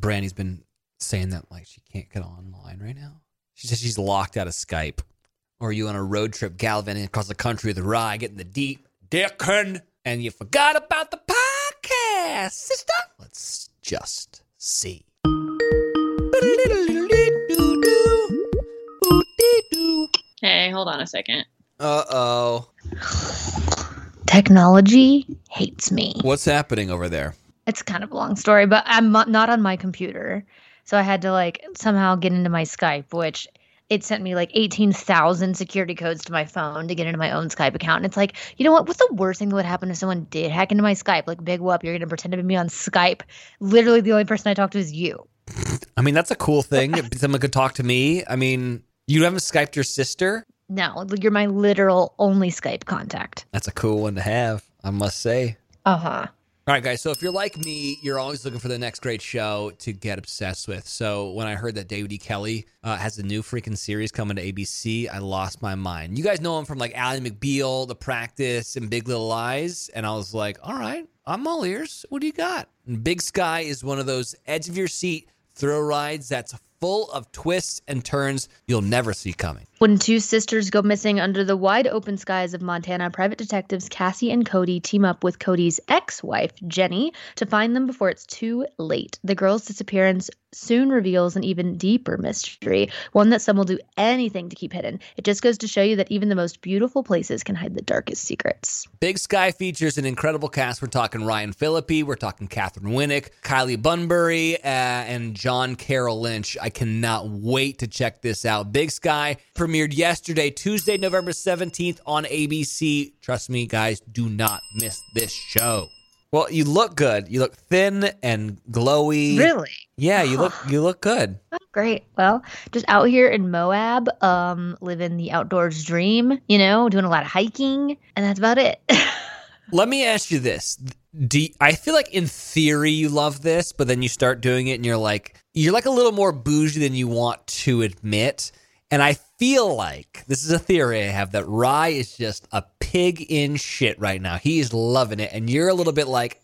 Brandi's been saying that like she can't get online right now. She says she's locked out of Skype. Or are you on a road trip gallivanting across the country with a Rye, getting the deep dickin', and you forgot about the podcast, sister? Let's just see. Hey, hold on a second. Uh oh. Technology hates me. What's happening over there? It's kind of a long story, but I'm not on my computer. So I had to like somehow get into my Skype, which it sent me like 18,000 security codes to my phone to get into my own Skype account. And it's like, you know what? What's the worst thing that would happen if someone did hack into my Skype? Like, big whoop, you're going to pretend to be me on Skype. Literally, the only person I talk to is you. I mean, that's a cool thing. Someone could talk to me. I mean, you haven't Skyped your sister? No, you're my literal only Skype contact. That's a cool one to have, I must say. Uh huh. All right, guys. So if you're like me, you're always looking for the next great show to get obsessed with. So when I heard that David E. Kelley uh, has a new freaking series coming to ABC, I lost my mind. You guys know him from like Ally McBeal, The Practice, and Big Little Lies. And I was like, all right, I'm all ears. What do you got? And Big Sky is one of those edge of your seat thrill rides that's full of twists and turns you'll never see coming. When two sisters go missing under the wide open skies of Montana, private detectives Cassie and Cody team up with Cody's ex wife, Jenny, to find them before it's too late. The girl's disappearance soon reveals an even deeper mystery, one that some will do anything to keep hidden. It just goes to show you that even the most beautiful places can hide the darkest secrets. Big Sky features an incredible cast. We're talking Ryan Phillippe, we're talking Katheryn Winnick, Kylie Bunbury, uh, and John Carroll Lynch. I cannot wait to check this out. Big Sky premiered yesterday, Tuesday, November 17th on ABC. Trust me, guys, do not miss this show. Well, you look good. You look thin and glowy. Really? Yeah, you look you look good. Oh, great. Well, just out here in Moab, um, living the outdoors dream, you know, doing a lot of hiking, and that's about it. Let me ask you this. Do you- I feel like in theory you love this, but then you start doing it and you're like you're like a little more bougie than you want to admit. And I feel like this is a theory I have that Rye is just a pig in shit right now. He's loving it, and you're a little bit like,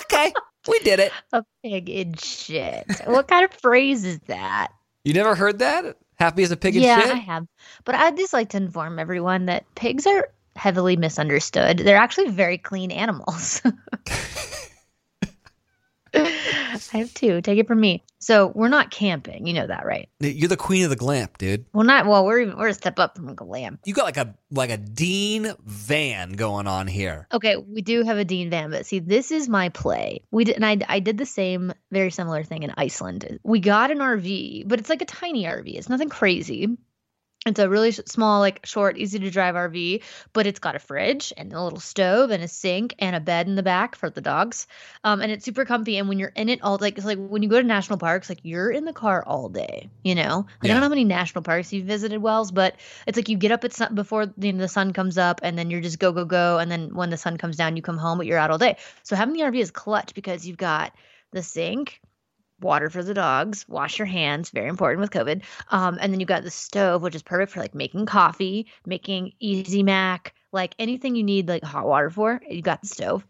okay, we did it. a pig in shit. what kind of phrase is that? You never heard that? Happy as a pig in yeah, shit? Yeah, I have. But I'd just like to inform everyone that pigs are heavily misunderstood. They're actually very clean animals. I have two. Take it from me. So we're not camping. You know that, right? You're the queen of the glamp, dude. Well, not well. We're even, we're a step up from glam. You got like a like a Dean van going on here. Okay, we do have a Dean van, but see, this is my play. We did, and I, I did the same, very similar thing in Iceland. We got an RV, but it's like a tiny RV. It's nothing crazy. It's a really small, like short, easy to drive RV, but it's got a fridge and a little stove and a sink and a bed in the back for the dogs. Um, and it's super comfy. And when you're in it all, like it's like when you go to national parks, like you're in the car all day. You know, like I don't know how many national parks you've visited, Wells, but it's like you get up at sun before you know, the sun comes up, and then you're just go go go, and then when the sun comes down, you come home, but you're out all day. So having the RV is clutch because you've got the sink, water for the dogs, wash your hands, very important with COVID. Um, and then you've got the stove, which is perfect for like making coffee, making easy mac, like anything you need like hot water for. You got the stove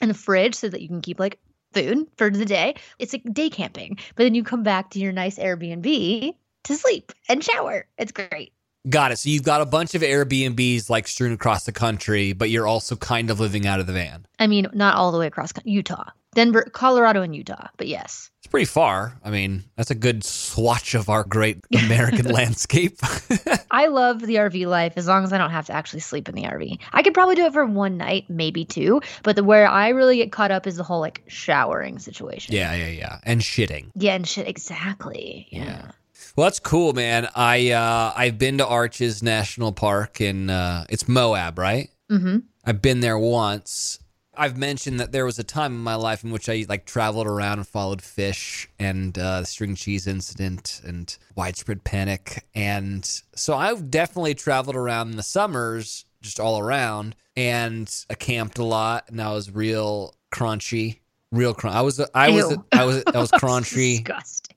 and the fridge so that you can keep like food for the day. It's like day camping, but then you come back to your nice Airbnb to sleep and shower. It's great. Got it. So you've got a bunch of Airbnbs like strewn across the country, but you're also kind of living out of the van. I mean, not all the way across Utah, Denver, Colorado, and Utah, but yes. It's pretty far. I mean, that's a good swatch of our great American landscape. I love the RV life as long as I don't have to actually sleep in the RV. I could probably do it for one night, maybe two, but the where I really get caught up is the whole like showering situation. yeah, yeah, yeah. And shitting. Yeah, and shit exactly. Yeah. Yeah. Well, that's cool, man. I uh I've been to Arches National Park in uh it's Moab, right? Mm-hmm. I've been there once. I've mentioned that there was a time in my life in which I like traveled around and followed Phish and uh, the string cheese incident and widespread panic. And so I've definitely traveled around in the summers, just all around, and I camped a lot. And I was real crunchy, real crunch. I was, I was, Ew. I was, I was crunchy. Disgusting.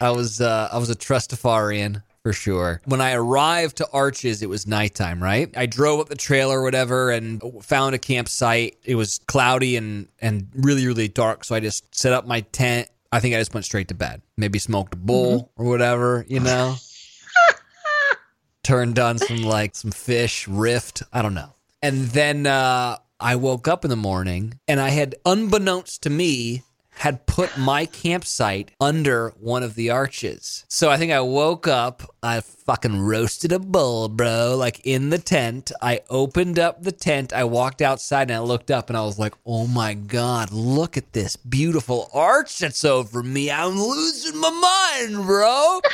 I was uh, I was a Trustafarian for sure. When I arrived to Arches, it was nighttime, right? I drove up the trail or whatever and found a campsite. It was cloudy and and really really dark, so I just set up my tent I think I just went straight to bed. Maybe smoked a bowl mm-hmm. or whatever, you know. Turned on some like some Phish rift. I don't know. And then uh, I woke up in the morning and I had, unbeknownst to me, had put my campsite under one of the arches. So I think I woke up, I fucking roasted a bull, bro, like in the tent. I opened up the tent, I walked outside and I looked up and I was like, oh my God, look at this beautiful arch that's over me. I'm losing my mind, bro.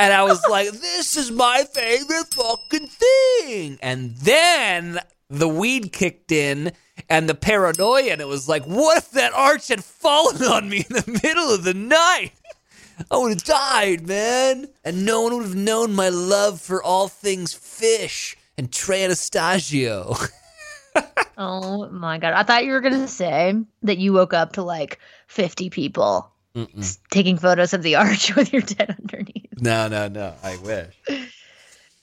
And I was like, this is my favorite fucking thing. And then the weed kicked in and the paranoia, and it was like, what if that arch had fallen on me in the middle of the night? I would have died, man. And no one would have known my love for all things Phish and Trey Anastasio. oh my God. I thought you were going to say that you woke up to like 50 people Mm-mm. taking photos of the arch with your dead underneath. No, no, no. I wish.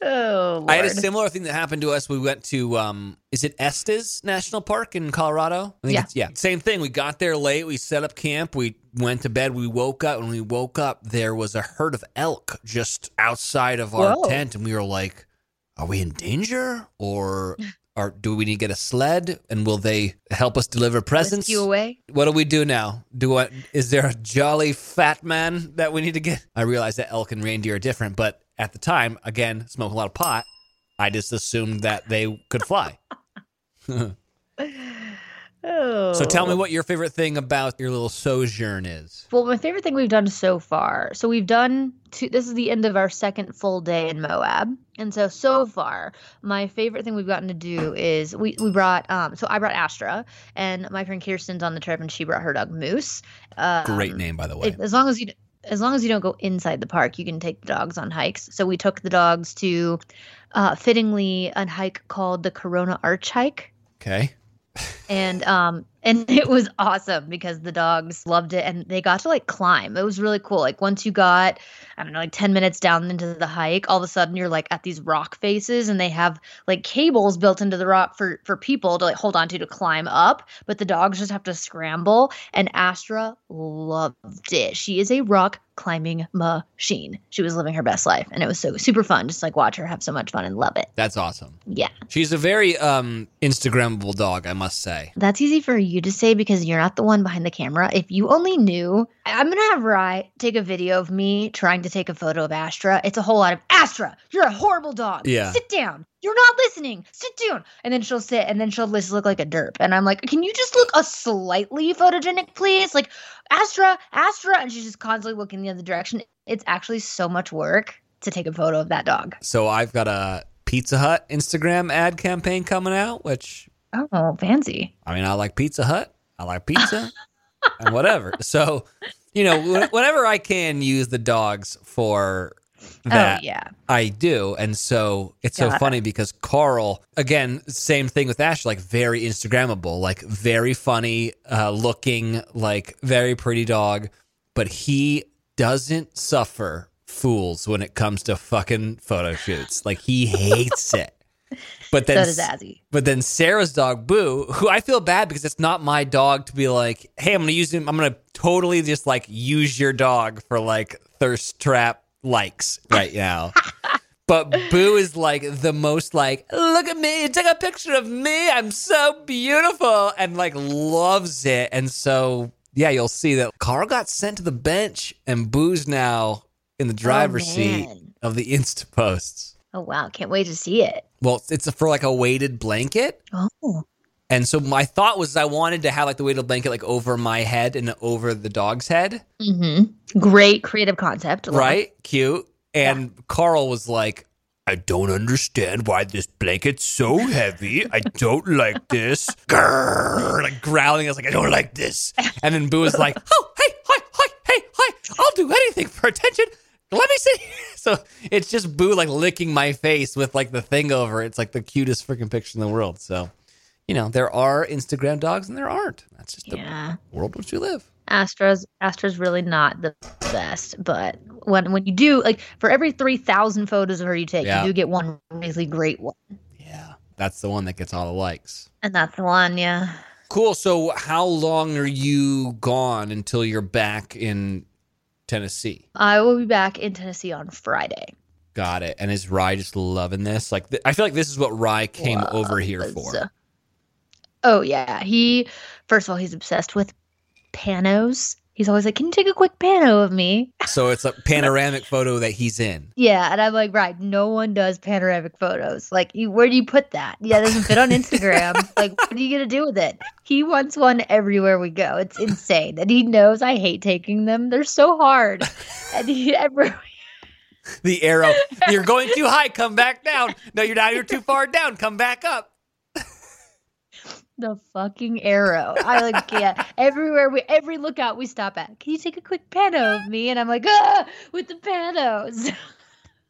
Oh, Lord. I had a similar thing that happened to us. We went to, um, is it Estes National Park in Colorado? I think yeah. yeah. Same thing. We got there late. We set up camp. We went to bed. We woke up. When we woke up, there was a herd of elk just outside of our Whoa. tent. And we were like, are we in danger? Or or do we need to get a sled and will they help us deliver presents? you away. What do we do now? Do I, is there a jolly fat man that we need to get? I realize that elk and reindeer are different, but at the time, again, smoke a lot of pot. I just assumed that they could fly. oh. So tell me what your favorite thing about your little sojourn is. Well, my favorite thing we've done so far. So we've done two, this is the end of our second full day in Moab. And so so far, my favorite thing we've gotten to do is we we brought um so I brought Astra and my friend Kirsten's on the trip and she brought her dog Moose. Um, Great name by the way. as long as you as long as you don't go inside the park, you can take the dogs on hikes. So we took the dogs to, uh, fittingly, a hike called the Corona Arch Hike. Okay. and um, and it was awesome because the dogs loved it and they got to like climb. It was really cool. Like once you got, I don't know, like 10 minutes down into the hike, all of a sudden you're like at these rock faces and they have like cables built into the rock for for people to like hold onto to climb up, but the dogs just have to scramble and Astra loved it. She is a rock climbing machine. She was living her best life and it was so super fun just like watch her have so much fun and love it. That's awesome. Yeah. She's a very um instagrammable dog, I must say. That's easy for you to say because you're not the one behind the camera. If you only knew, I'm to have Rye take a video of me trying to take a photo of Astra. It's a whole lot of Astra, you're a horrible dog. Yeah. Sit down. You're not listening. Sit down. And then she'll sit and then she'll just look like a derp. And I'm like, can you just look a slightly photogenic, please? Like, Astra, Astra. And she's just constantly looking the other direction. It's actually so much work to take a photo of that dog. So I've got a Pizza Hut Instagram ad campaign coming out, which Oh, fancy. I mean, I like Pizza Hut. I like pizza and whatever. So, you know, whenever I can use the dogs for oh, that, oh, yeah. I do. And so it's so funny because Carl, again, same thing with Ash, like very Instagrammable, like very funny uh, looking, like very pretty dog. But he doesn't suffer fools when it comes to fucking photo shoots. Like he hates it. But then, so does Azzy. But then Sarah's dog Boo, who I feel bad because it's not my dog to be like, hey, I'm gonna use him. I'm gonna totally just like use your dog for like thirst trap likes right now. but Boo is like the most like, look at me, take a picture of me. I'm so beautiful, and like loves it. And so yeah, you'll see that Carl got sent to the bench, and Boo's now in the driver's oh, seat of the Insta posts. Oh wow, can't wait to see it. Well, it's for like a weighted blanket. Oh. And so my thought was I wanted to have like the weighted blanket like over my head and over the dog's head. Mm-hmm. Great creative concept. Right? Cute. And yeah. Carl was like, I don't understand why this blanket's so heavy. I don't like this. Grrr, like growling. I was like, I don't like this. And then Boo was like, Oh, hey, hi, hi, hey, hi. I'll do anything for attention let me see. So it's just Boo like licking my face with like the thing over. It's like the cutest freaking picture in the world. So, you know, there are Instagram dogs and there aren't. That's just yeah. the world in which we live. Astra's Astra's really not the best, but when when you do like for every three thousand photos of her you take, yeah. you do get one really great one. Yeah, that's the one that gets all the likes. And that's the one, yeah. cool. So, how long are you gone until you're back in Tennessee? I will be back in Tennessee on Friday. Got it. And is Rye just loving this? Like, th- I feel like this is what Rye came over here for. Oh yeah, he first of all he's obsessed with panos. He's always like, "Can you take a quick pano of me?" So it's a panoramic photo that he's in. Yeah, and I'm like, right, no one does panoramic photos. Like, you, where do you put that? Yeah, it doesn't fit on Instagram. like, what are you gonna do with it? He wants one everywhere we go. It's insane, and he knows I hate taking them. They're so hard, and he ever. the arrow. You're going too high. Come back down. No, you're not. You're too far down. Come back up the fucking arrow. I like yeah. Everywhere we every lookout we stop at. Can you take a quick pano of me? And I'm like, ah, with the panos.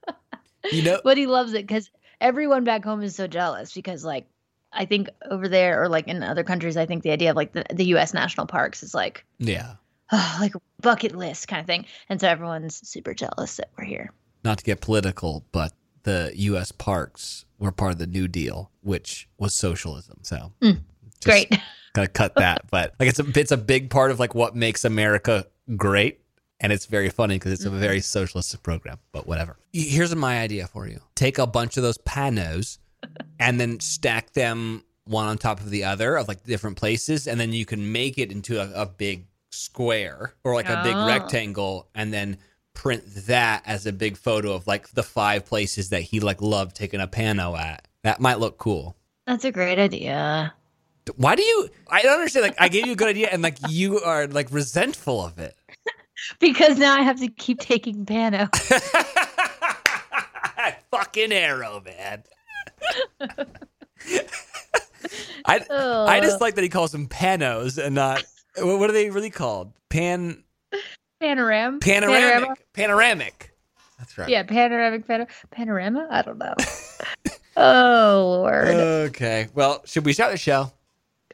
you know, but he loves it because everyone back home is so jealous because like I think over there or like in other countries, I think the idea of like the, the U.S. national parks is like yeah, oh, like bucket list kind of thing, and so everyone's super jealous that we're here. Not to get political, but the U.S. parks were part of the New Deal, which was socialism. So. Mm. Great. Gonna cut that, but like it's a it's a big part of like what makes America great, and it's very funny because it's a very mm-hmm. socialistic program. But whatever. Here's my idea for you: take a bunch of those panos, and then stack them one on top of the other of like different places, and then you can make it into a, a big square or like a big oh. rectangle, and then print that as a big photo of like the five places that he like loved taking a pano at. That might look cool. That's a great idea. Why do you? I don't understand. Like, I gave you a good idea, and like you are like resentful of it. because now I have to keep taking Pano. Fucking arrow, man. I I just like that he calls them panos and not what are they really called? Pan Panoram. Panoramic. Panorama. Panoramic. That's right. Yeah, panoramic panor- panorama. I don't know. oh lord. Okay. Well, should we start the show?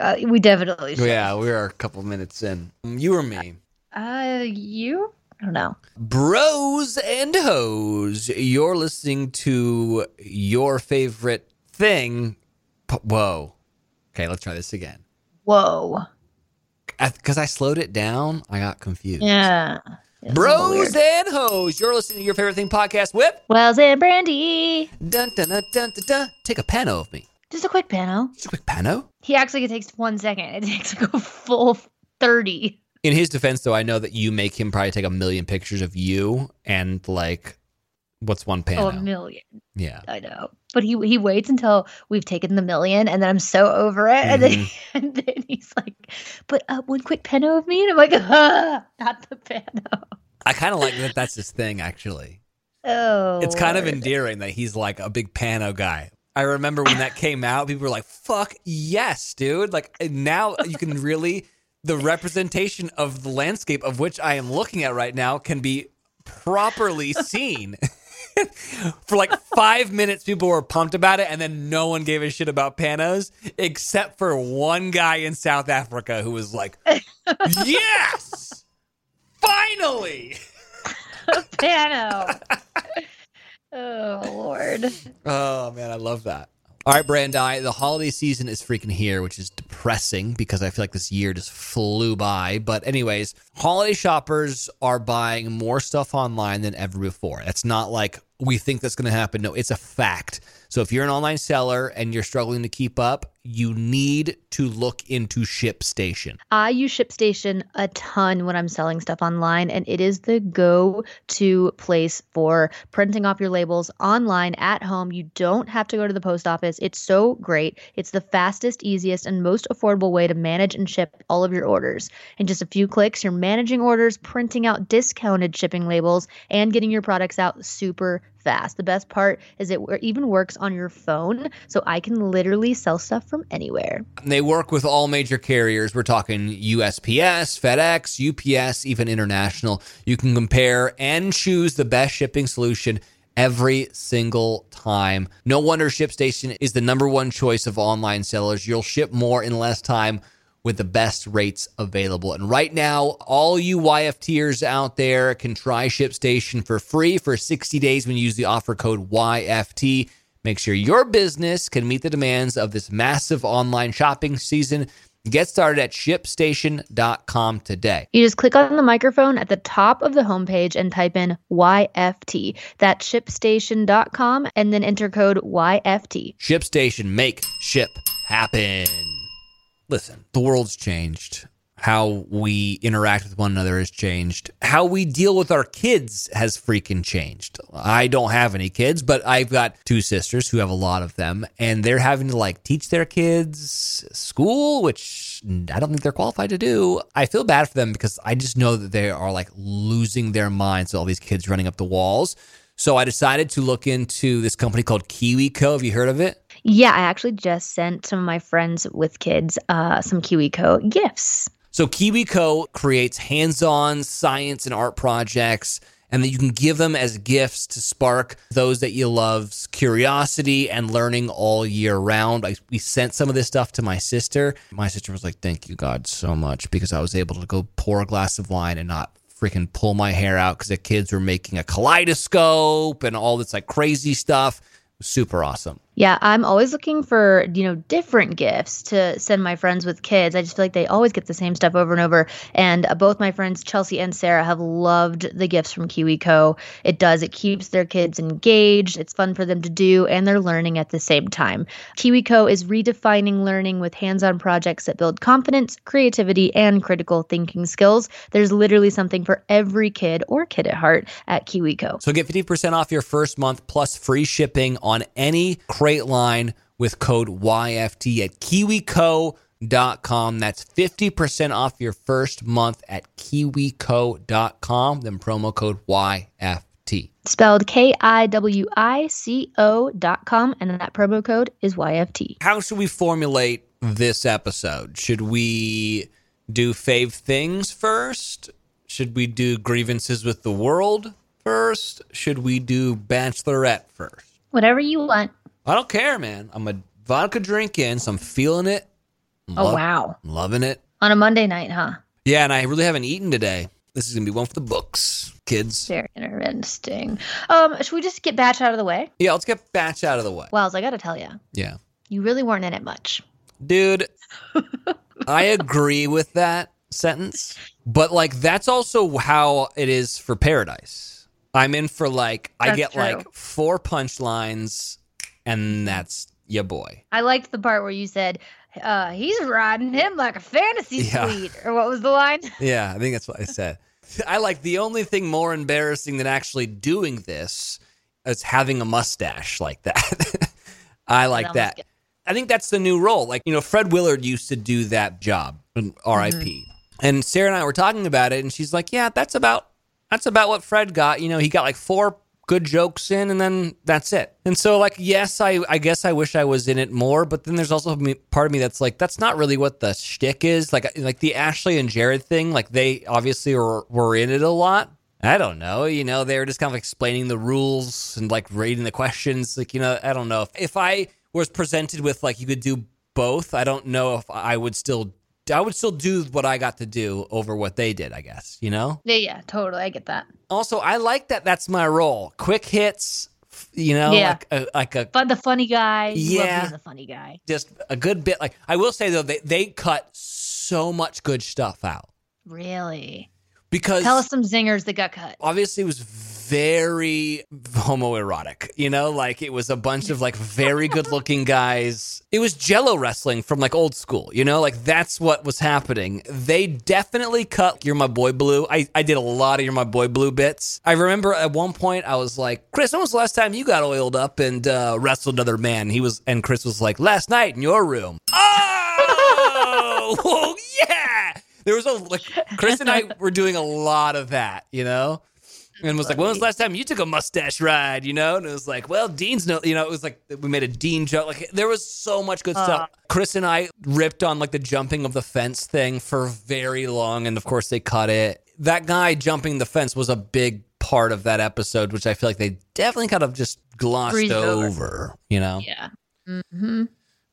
Uh, we definitely should. Yeah, we are a couple minutes in. You or me? Uh, you? I don't know. Bros and hoes, you're listening to your favorite thing. Whoa. Okay, let's try this again. Whoa. Because I, I, slowed it down, I got confused. Yeah. Bros and hoes, you're listening to your favorite thing podcast with Wells and Brandi. Dun, dun, dun, dun, dun, dun. Take a pen of me. Just a quick pano. Just a quick pano? He acts like it takes one second. It takes like a full 30. In his defense, though, I know that you make him probably take a million pictures of you and like, what's one pano? Oh, a million. Yeah. I know. But he he waits until we've taken the million and then I'm so over it. Mm-hmm. And, then, mm-hmm. and then he's like, but uh, one quick pano of me? And I'm like, ah, not the pano. I kind of like that that's his thing, actually. Oh. It's kind Lord. of endearing that he's like a big pano guy. I remember when that came out, people were like, fuck yes, dude. Like now you can really, the representation of the landscape of which I am looking at right now can be properly seen. for like five minutes, people were pumped about it, and then no one gave a shit about panos except for one guy in South Africa who was like, yes, finally. Pano. Oh Lord. Oh man, I love that. All right, Brandi, the holiday season is freaking here, which is depressing because I feel like this year just flew by. But, anyways, holiday shoppers are buying more stuff online than ever before. It's not like we think that's going to happen. No, it's a fact. So if you're an online seller and you're struggling to keep up, you need to look into ShipStation. I use ShipStation a ton when I'm selling stuff online, and it is the go to place for printing off your labels online at home. You don't have to go to the post office. It's so great. It's the fastest, easiest, and most affordable way to manage and ship all of your orders. In just a few clicks, you're managing orders, printing out discounted shipping labels, and getting your products out super fast. The best part is it even works on your phone, so I can literally sell stuff from anywhere. They work with all major carriers. We're talking USPS, FedEx, UPS, even international. You can compare and choose the best shipping solution every single time. No wonder ShipStation is the number one choice of online sellers. You'll ship more in less time with the best rates available. And right now, all you YFTers out there can try ShipStation for free for 60 days when you use the offer code YFT. Make sure your business can meet the demands of this massive online shopping season. Get started at shipstation.com today. You just click on the microphone at the top of the homepage and type in YFT. That's shipstation.com and then enter code YFT. ShipStation, make ship happen. Listen, the world's changed. How we interact with one another has changed. How we deal with our kids has freaking changed. I don't have any kids, but I've got two sisters who have a lot of them, and they're having to like teach their kids school, which I don't think they're qualified to do. I feel bad for them because I just know that they are like losing their minds with all these kids running up the walls. So I decided to look into this company called KiwiCo. Have you heard of it? Yeah, I actually just sent some of my friends with kids uh, some KiwiCo gifts. So KiwiCo creates hands-on science and art projects and that you can give them as gifts to spark those that you love's curiosity and learning all year round. I, we sent some of this stuff to my sister. My sister was like, "Thank you God so much because I was able to go pour a glass of wine and not freaking pull my hair out because the kids were making a kaleidoscope and all this like crazy stuff." Super awesome. Yeah, I'm always looking for, you know, different gifts to send my friends with kids. I just feel like they always get the same stuff over and over. And uh, both my friends, Chelsea and Sarah, have loved the gifts from KiwiCo. It does, it keeps their kids engaged. It's fun for them to do, and they're learning at the same time. KiwiCo is redefining learning with hands on projects that build confidence, creativity, and critical thinking skills. There's literally something for every kid or kid at heart at KiwiCo. So get 50% off your first month plus free shipping on any line with code YFT at kiwico.com. That's 50% off your first month at kiwico.com, then promo code YFT. Spelled K I W I C O dot com, and then that promo code is YFT. How should we formulate this episode? Should we do fave things first? Should we do grievances with the world first? Should we do bachelorette first? Whatever you want. I don't care, man. I'm a vodka drinking, so I'm feeling it. I'm Oh, lo- wow. I'm loving it. On a Monday night, huh? Yeah, and I really haven't eaten today. This is gonna be one for the books, kids. Very interesting. Um, should we just get Batch out of the way? Yeah, let's get batch out of the way. Wells, I gotta tell you, Yeah, you really weren't in it much. dude. I agree with that sentence, but like that's also how it is for Paradise. I'm in for like I That's get true. like four punchlines, and that's your boy. I liked the part where you said, uh, he's riding him like a fantasy Yeah. suite. Or what was the line? Yeah, I think that's what I said. I like the only thing more embarrassing than actually doing this is having a mustache like that. I like That. I think that's the new role. Like, you know, Fred Willard used to do that job, and RIP. Mm-hmm. And Sarah and I were talking about it, and she's like, "Yeah, that's about that's about what Fred got. You know, he got like four good jokes in, and then that's it. And so, like, yes, I I guess I wish I was in it more, but then there's also part of me that's like, that's not really what the shtick is. Like, like the Ashley and Jared thing. Like, they obviously were were in it a lot. I don't know. You know, they were just kind of explaining the rules and like rating the questions. Like, you know, I don't know. if, If I was presented with like you could do both, I don't know if I would still I would still do what I got to do over what they did, I guess, you know? Yeah, yeah, totally. I get that. Also, I like that that's my role. Quick hits, you know, Yeah. like a like a But the funny guy, you love Yeah. the funny guy. just a good bit like I will say though they they cut so much good stuff out Really? because Tell us some zingers that got cut. obviously it was very homoerotic you know? Like it was a bunch of like very good looking guys. It was jello wrestling from like old school you know? Like that's what was happening. They definitely cut you're my boy blue. I, I did a lot of you're my boy blue bits. I remember at one point i was like chris when was the last time you got oiled up and uh, wrestled another man? He was and chris was like last night in your room. Oh! Whoa, yeah! There was a like chris and i were doing a lot of that you know and was like, when was the last time you took a mustache ride? You know, and it was like, well, Dean's no, you know, it was like we made a Dean joke. Like there was so much good stuff. Chris and I ripped on like the jumping of the fence thing for very long, and of course they cut it. That guy jumping the fence was a big part of that episode, which I feel like they definitely kind of just glossed over. over. You know, Yeah. hmm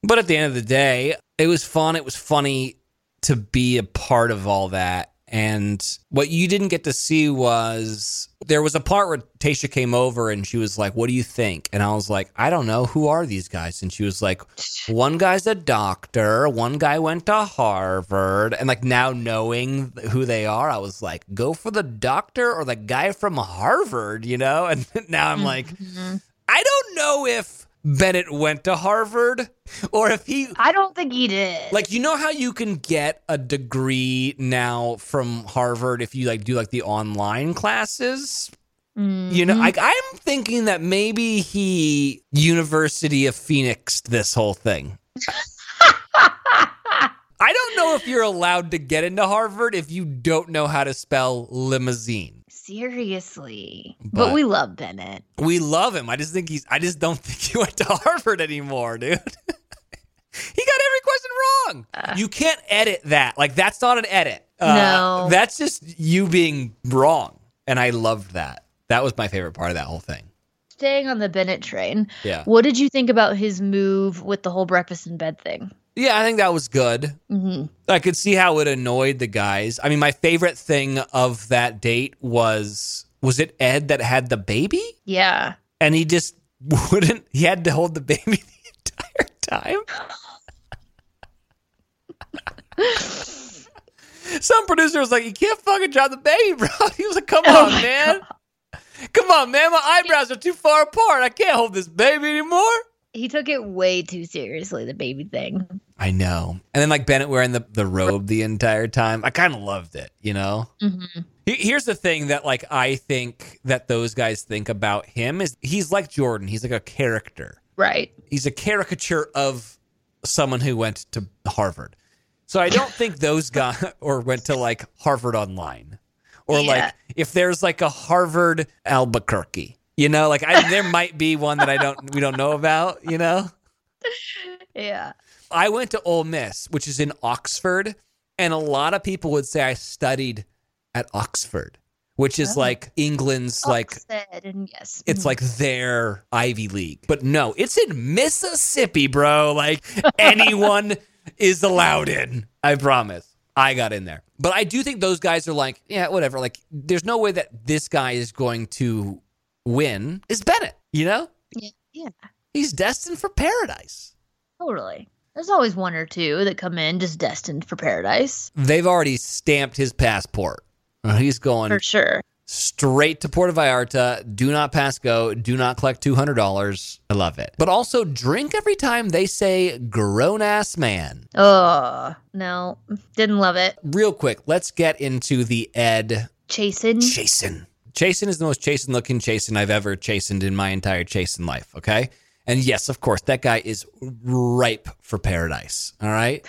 but at the end of the day, it was fun. It was funny to be a part of all that. And what you didn't get to see was There was a part where Tayshia came over and she was like, What do you think? And I was like, I don't know. Who are these guys? And she was like, One guy's a doctor, one guy went to Harvard. And like now knowing who they are, I was like, Go for the doctor or the guy from Harvard, you know? And now I'm like, Mm-hmm. I don't know if Bennett went to Harvard or if he I don't think he did. like you know how you can get a degree now from Harvard if you like do like the online classes? You know, like mm-hmm. I'm thinking that maybe he University of Phoenix this whole thing. I don't know if you're allowed to get into Harvard if you don't know how to spell limousine. Seriously. But- But, we love Bennett. We love him. I just think he's I just don't think he went to Harvard anymore, dude. he got every question wrong. Uh. you can't edit that. Like that's not an edit. No. That's just you being wrong. And I loved that. That was my favorite part of that whole thing. Staying on the Bennett train, Yeah. what did you think about his move with the whole breakfast in bed thing? Yeah, I think that was good. hmm I could see how it annoyed the guys. I mean, my favorite thing of that date was was it Ed that had the baby? Yeah. And he just wouldn't he had to hold the baby the entire time. Some producer was like, "You can't fucking drop the baby, bro." He was like, "Come Oh on, man, come on, man. My eyebrows are too far apart. I can't hold this baby anymore." He took it way too seriously, the baby thing. I know. And then like Bennett wearing the the robe the entire time. I kind of loved it, you know. hmm Here's the thing that like I think that those guys think about him is he's like Jordan. He's like a character. Right. He's a caricature of someone who went to Harvard. So I don't think those guys or went to like Harvard online or Yeah. like if there's like a Harvard Albuquerque, you know, like I, there might be one that I don't we don't know about, you know. Yeah. I went to Ole Miss, which is in Oxford, and a lot of people would say I studied at Oxford, which is Oh. like England's like Oxford, and yes. it's Mhm. like their Ivy League. But no, it's in Mississippi, bro. Like anyone is allowed in. I promise. I got in there. But I do think those guys are like, yeah, whatever. Like there's no way that this guy is going to win. Is Bennett, you know? Yeah. He's destined for paradise. Totally. There's always one or two that come in just destined for paradise. They've already stamped his passport. Uh, He's going For sure. straight to Puerto Vallarta. Do not pass go. Do not collect two hundred dollars. I love it. But also drink every time they say grown ass man. Oh, no. Didn't love it. Real quick, let's get into the Ed Chasen. Chasen. Chasen is the most chastened looking chasen I've ever chastened in my entire chasen life. Okay. And yes, of course, that guy is ripe for paradise. All right.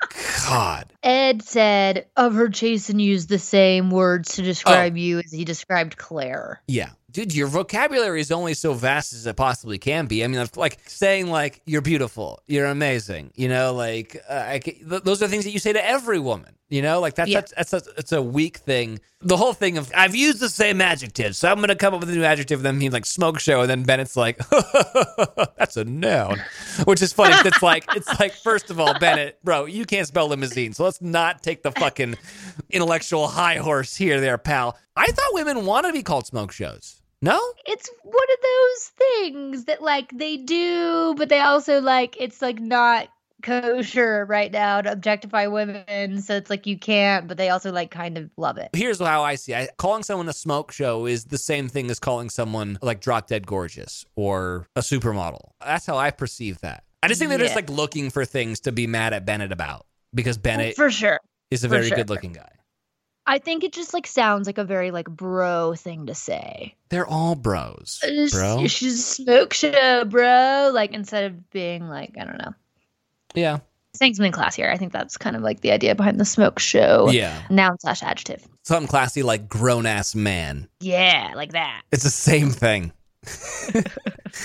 God. Ed said, I've heard Chasen use the same words to describe you as he described Clare. Yeah. Dude, your vocabulary is only so vast as it possibly can be. I mean, like saying like you're beautiful, you're amazing. You know, like uh, I, th- those are things that you say to every woman. You know, like that's Yeah. that's that's a, it's a weak thing. The whole thing of I've used the same adjective, so I'm going to come up with a new adjective. And then he's like smoke show, and then Bennett's like that's a noun, which is funny. it's like it's like first of all, Bennett, bro, you can't spell limousine, so let's not take the fucking intellectual high horse here, there, pal. I thought women wanted to be called smoke shows. No? It's one of those things that like they do, but they also like it's like not kosher right now to objectify women. So it's like you can't, but they also like kind of love it. Here's how I see it. Calling someone a smoke show is the same thing as calling someone like drop dead gorgeous or a supermodel. That's how I perceive that. I just think they're just like looking for things to be mad at Bennett about because oh, Bennett For sure. is a very sure. good looking guy. I think it just like sounds like a very like bro thing to say. They're all bros, uh, It's- bro. She's a smoke show, bro. Like instead of being like, I don't know, Yeah. saying something classier. I think that's kind of like the idea behind the smoke show. Yeah. Noun slash adjective. Something classy like grown ass man. Yeah, like that. It's the same thing.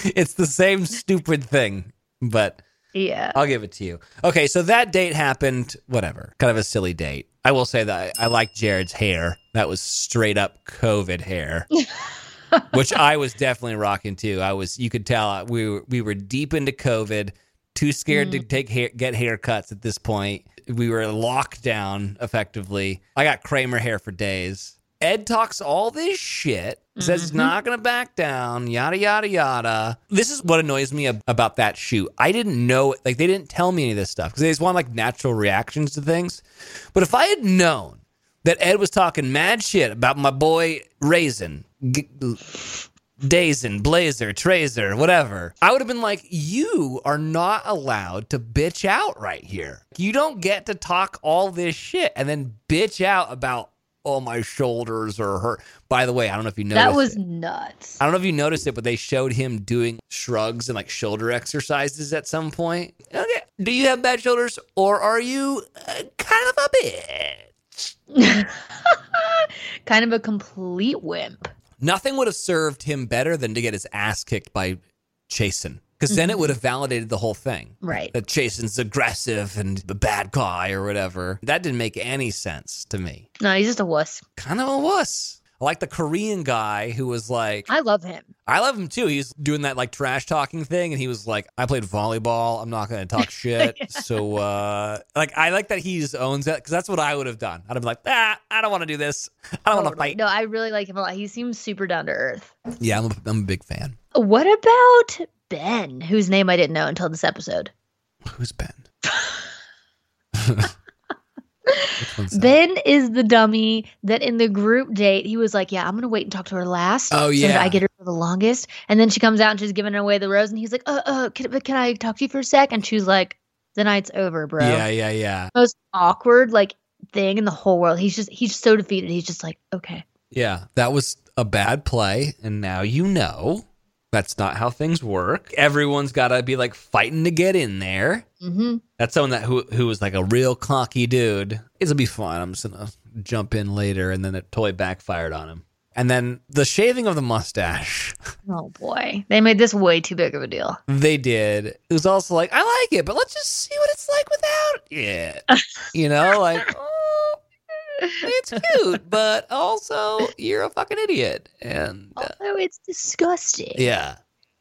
it's the same stupid thing, but Yeah. I'll give it to you. Okay, so that date happened, whatever. Kind of a silly date. I will say that I, I like Jared's hair. That was straight up COVID hair. which I was definitely rocking too. I was you could tell uh, we were we were deep into COVID, too scared to take hair, get haircuts at this point. We were locked down effectively. I got Kramer hair for days. Ed talks all this shit, says he's Mhm. not going to back down, yada, yada, yada. This is what annoys me ab- about that shoot. I didn't know, like, they didn't tell me any of this stuff because they just want, like, natural reactions to things. But if I had known that Ed was talking mad shit about my boy Raisin, G- Dazen, Blazer, Trazer, whatever, I would have been like, you are not allowed to bitch out right here. You don't get to talk all this shit and then bitch out about, oh, my shoulders are hurt. By the way, I don't know if you noticed. that was it. nuts. I don't know if you noticed it, but they showed him doing shrugs and like shoulder exercises at some point. Okay. Do you have bad shoulders or are you uh, kind of a bitch? kind of a complete wimp. Nothing would have served him better than to get his ass kicked by Chasen. Because then it would have validated the whole thing. Right. That Chasen's aggressive and the bad guy or whatever. That didn't make any sense to me. No, he's just a wuss. Kind of a wuss. I like the Korean guy who was like, I love him. I love him too. He's doing that like trash talking thing, and he was like, "I played volleyball. I'm not going to talk shit." So, uh, like, I like that he owns it because that's what I would have done. I'd have been like, "Ah, I don't want to do this. I don't want to fight." No, I really like him a lot. He seems super down to earth. Yeah, I'm a, I'm a big fan. What about Ben, whose name I didn't know until this episode? Who's Ben? Which one's that? Ben is the dummy that in the group date he was like, "Yeah, I'm gonna wait and talk to her last, Oh, so yeah. I get her for the longest." And then she comes out and she's giving away the rose, and he's like, "Uh, uh, can, but can I talk to you for a sec?" And she's like, "The night's over, bro." Yeah, yeah, yeah, Most awkward like thing in the whole world. He's just he's so defeated. He's just like, "Okay." yeah. That was a bad play, and now you know that's not how things work. Everyone's got to be like fighting to get in there. Mm-hmm. That's someone that who who was like a real cocky dude. It'll be fine. I'm just gonna jump in later, and then it totally backfired on him. And then the shaving of the mustache, Oh boy, they made this way too big of a deal. they did. It was also like, I like it, but let's just see what it's like without it. You know, like, oh, it's cute, but also you're a fucking idiot. And uh, Although it's disgusting. yeah,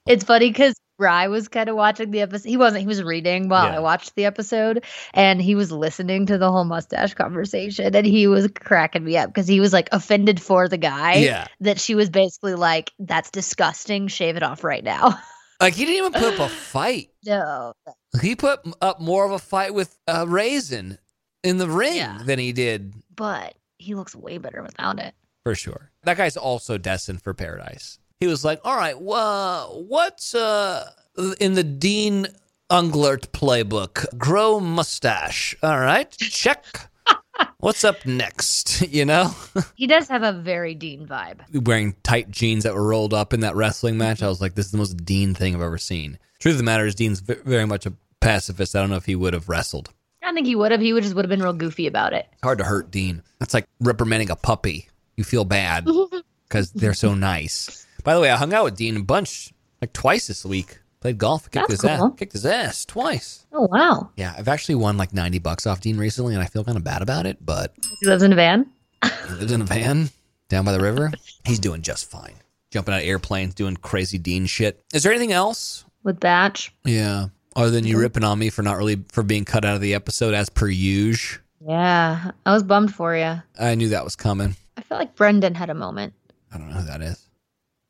It's funny because Rye was kind of watching the episode. He wasn't. He was reading while Yeah. I watched the episode, and he was listening to the whole mustache conversation, and he was cracking me up because he was like offended for the guy. yeah. That she was basically like, "That's disgusting. Shave it off right now." Like he didn't even put up a fight. no. He put up more of a fight with uh, Raisin in the ring Yeah. than he did But he looks way better without it. for sure. That guy's also destined for paradise. He was like, "All right, well, what's uh in the Dean Unglert playbook? Grow mustache. All right, check. What's up next? You know, He does have a very Dean vibe. wearing tight jeans that were rolled up in that wrestling match. I was like, this is the most Dean thing I've ever seen. Truth of the matter is, Dean's very much a pacifist. I don't know if he would have wrestled. I don't think he would have. He would just would have been real goofy about it. It's hard to hurt Dean. That's like reprimanding a puppy. You feel bad because they're so nice. By the way, I hung out with Dean a bunch, like twice this week. Played golf, kicked That's his ass, kicked his ass twice. Oh wow. Yeah, I've actually won like ninety bucks off Dean recently, and I feel kind of bad about it. But He lives in a van. he lives in a van down by the river. He's doing just fine. Jumping out of airplanes, doing crazy Dean shit. Is there anything else? with Batch. Yeah, other than you ripping on me for not really for being cut out of the episode as per usual. Yeah, I was bummed for you. I knew that was coming. I felt like Brendan had a moment. I don't know who that is.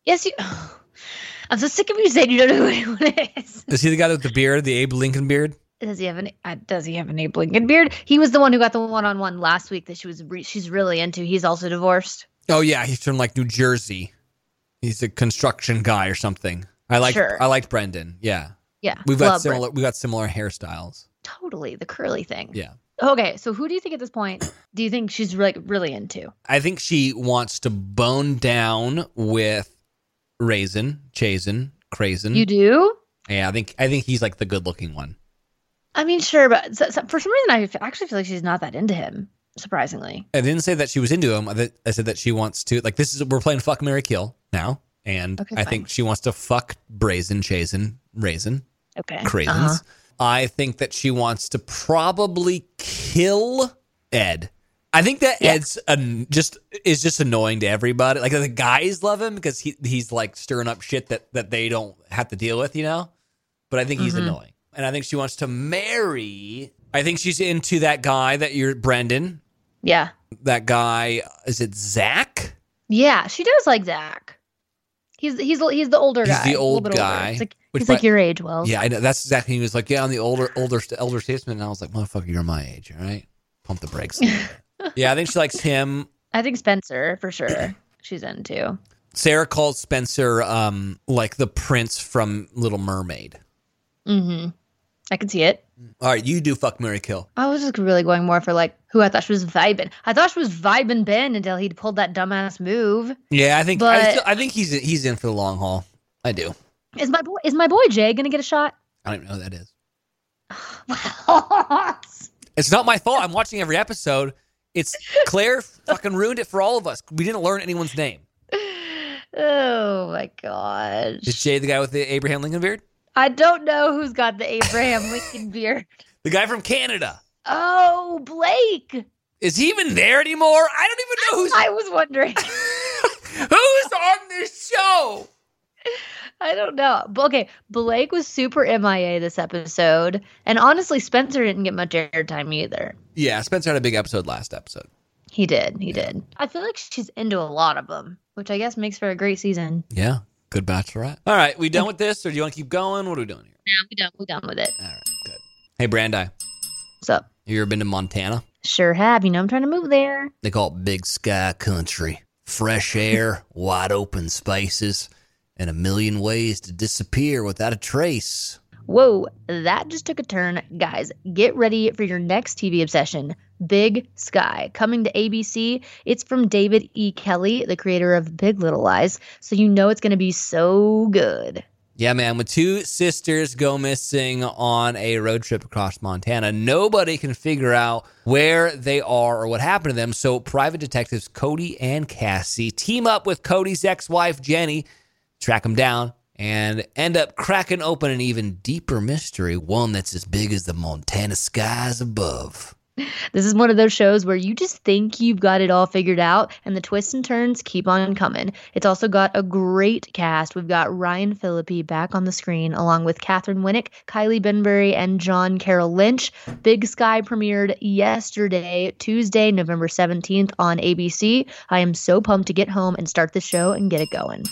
Yes, you. I'm so sick of you saying you don't know who anyone is. Is he the guy with the beard, the Abe Lincoln beard? Does he have an? Uh, does he have an Abe Lincoln beard? He was the one who got the one-on-one last week that she was. Re- she's really into. He's also divorced. Oh yeah, he's from like New Jersey. He's a construction guy or something. I like Sure. I liked Brendan. Yeah. Yeah, We've got similar we got similar hairstyles. Totally, the curly thing. Yeah. Okay, so who do you think at this point? Do you think she's like really into? I think she wants to bone down with Raisin, Chazen, Crazen. You do? yeah, I think I think he's like the good looking one. I mean, sure, but so, so- for some reason, I actually feel like she's not that into him. Surprisingly. I didn't say that she was into him. I, I said that she wants to like this is we're playing fuck Mary Kill now. And Okay, I fine. think she wants to fuck Brazen, Chazen, Raisin. Okay. craisins. Uh-huh. I think that she wants to probably kill Ed. I think that Yeah. Ed's an, just is just annoying to everybody. Like the guys love him because he he's like stirring up shit that that they don't have to deal with, you know. But I think he's Mhm. annoying, and I think she wants to marry. I think she's into that guy that you're Brendan. Yeah. That guy is it Zac? Yeah, she does like Zac. He's he's he's the older He's guy. the old bit older. guy, like, which he's like your age, Wells. Yeah, I know. That's exactly. He was like, "Yeah, I'm the older, older, elder statesman." And I was like, "Motherfucker, you're my age, all right? Pump the brakes." a little bit. yeah, I think she likes him. I think Spencer for sure. She's into. Sarah calls Spencer um like the prince from Little Mermaid. Mm-hmm. I can see it. All right, you do fuck Mary Kill. I was just really going more for like who I thought she was vibing. I thought she was vibing Ben until he'd pulled that dumbass move. Yeah, I think I, But- still, I think he's he's in for the long haul. I do. Is my boy is my boy Jay gonna get a shot? I don't even know who that is. It's not my fault. I'm watching every episode. It's Clare fucking ruined it for all of us. We didn't learn anyone's name. oh my gosh. Is Jay the guy with the Abraham Lincoln beard? I don't know who's got the Abraham Lincoln beard. The guy from Canada. Oh, Blake. Is he even there anymore? I don't even know who's I was wondering. who's on this show. I don't know. But okay, Blake was super MIA this episode. And honestly, Spencer didn't get much airtime either. Yeah, Spencer had a big episode last episode. He did. He did. I feel like she's into a lot of them, which I guess makes for a great season. Yeah, good bachelorette. All right, we done with this, or do you want to keep going? What are we doing here? Yeah, we done. We done with it. All right, good. Hey, Brandi, What's up? you ever been to Montana? Sure have. You know I'm trying to move there. They call it Big Sky Country. Fresh air, wide open spaces, and a million ways to disappear without a trace. Whoa, that just took a turn. Guys, get ready for your next TV obsession Big Sky. Coming to ABC. It's from David E. Kelley, the creator of Big Little Lies. So you know it's going to be so good. Yeah, man, with two sisters go missing on a road trip across Montana, nobody can figure out where they are or what happened to them. So, private detectives Cody and Cassie team up with Cody's ex wife, Jenny, track them down, and end up cracking open an even deeper mystery, one that's as big as the Montana skies above. This is one of those shows where you just think you've got it all figured out, and the twists and turns keep on coming. It's also got a great cast. We've got Ryan Phillippe back on the screen, along with Katheryn Winnick, Kylie Bunbury, and John Carroll Lynch. Big Sky premiered yesterday, Tuesday, November 17th on ABC. I am so pumped to get home and start the show and get it going.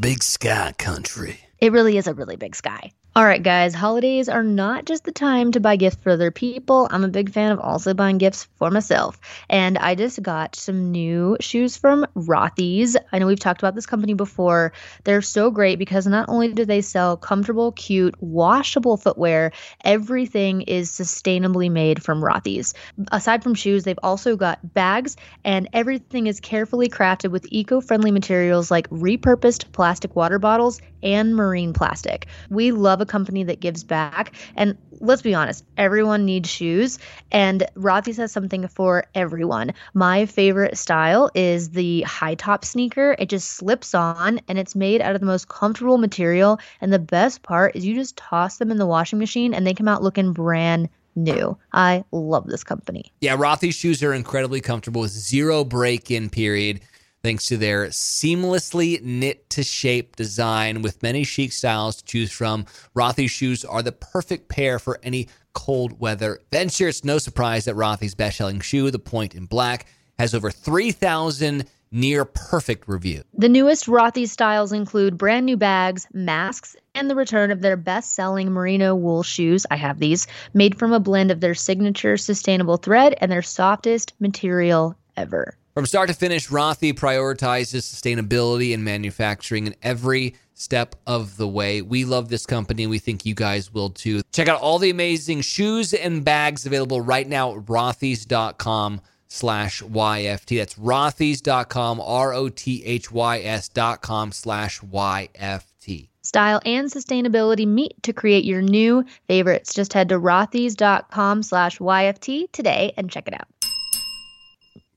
Big Sky Country. It really is a really big sky. All right, guys, holidays are not just the time to buy gifts for other people. I'm a big fan of also buying gifts for myself. And I just got some new shoes from Rothy's. I know we've talked about this company before. They're so great because not only do they sell comfortable, cute, washable footwear, everything is sustainably made from Rothy's. Aside from shoes, they've also got bags, and everything is carefully crafted with eco friendly materials like repurposed plastic water bottles and marine plastic. We love a company that gives back. And let's be honest, everyone needs shoes, and Rothy's has something for everyone. My favorite style is the high top sneaker. It just slips on and it's made out of the most comfortable material. And the best part is you just toss them in the washing machine and they come out looking brand new. I love this company. Yeah, Rothy's shoes are incredibly comfortable with zero break in period, thanks to their seamlessly knit to shape design with many chic styles to choose from. Rothy's shoes are the perfect pair for any cold weather venture. It's no surprise that Rothy's best selling shoe, the Point in Black, has over 3,000 near perfect reviews. The newest Rothy styles include brand new bags, masks, and the return of their best selling merino wool shoes. I have these made from a blend of their signature sustainable thread and their softest material ever. From start to finish, Rothy prioritizes sustainability and manufacturing in every step of the way. We love this company we think you guys will too. Check out all the amazing shoes and bags available right now at rothys.com slash YFT. That's rothys.com, R O T H Y S dot com slash YFT. Style and sustainability meet to create your new favorites. Just head to rothys.com slash YFT today and check it out.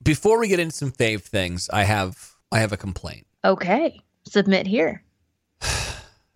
Before we get into some fave things, I have I have a complaint. Okay, submit here.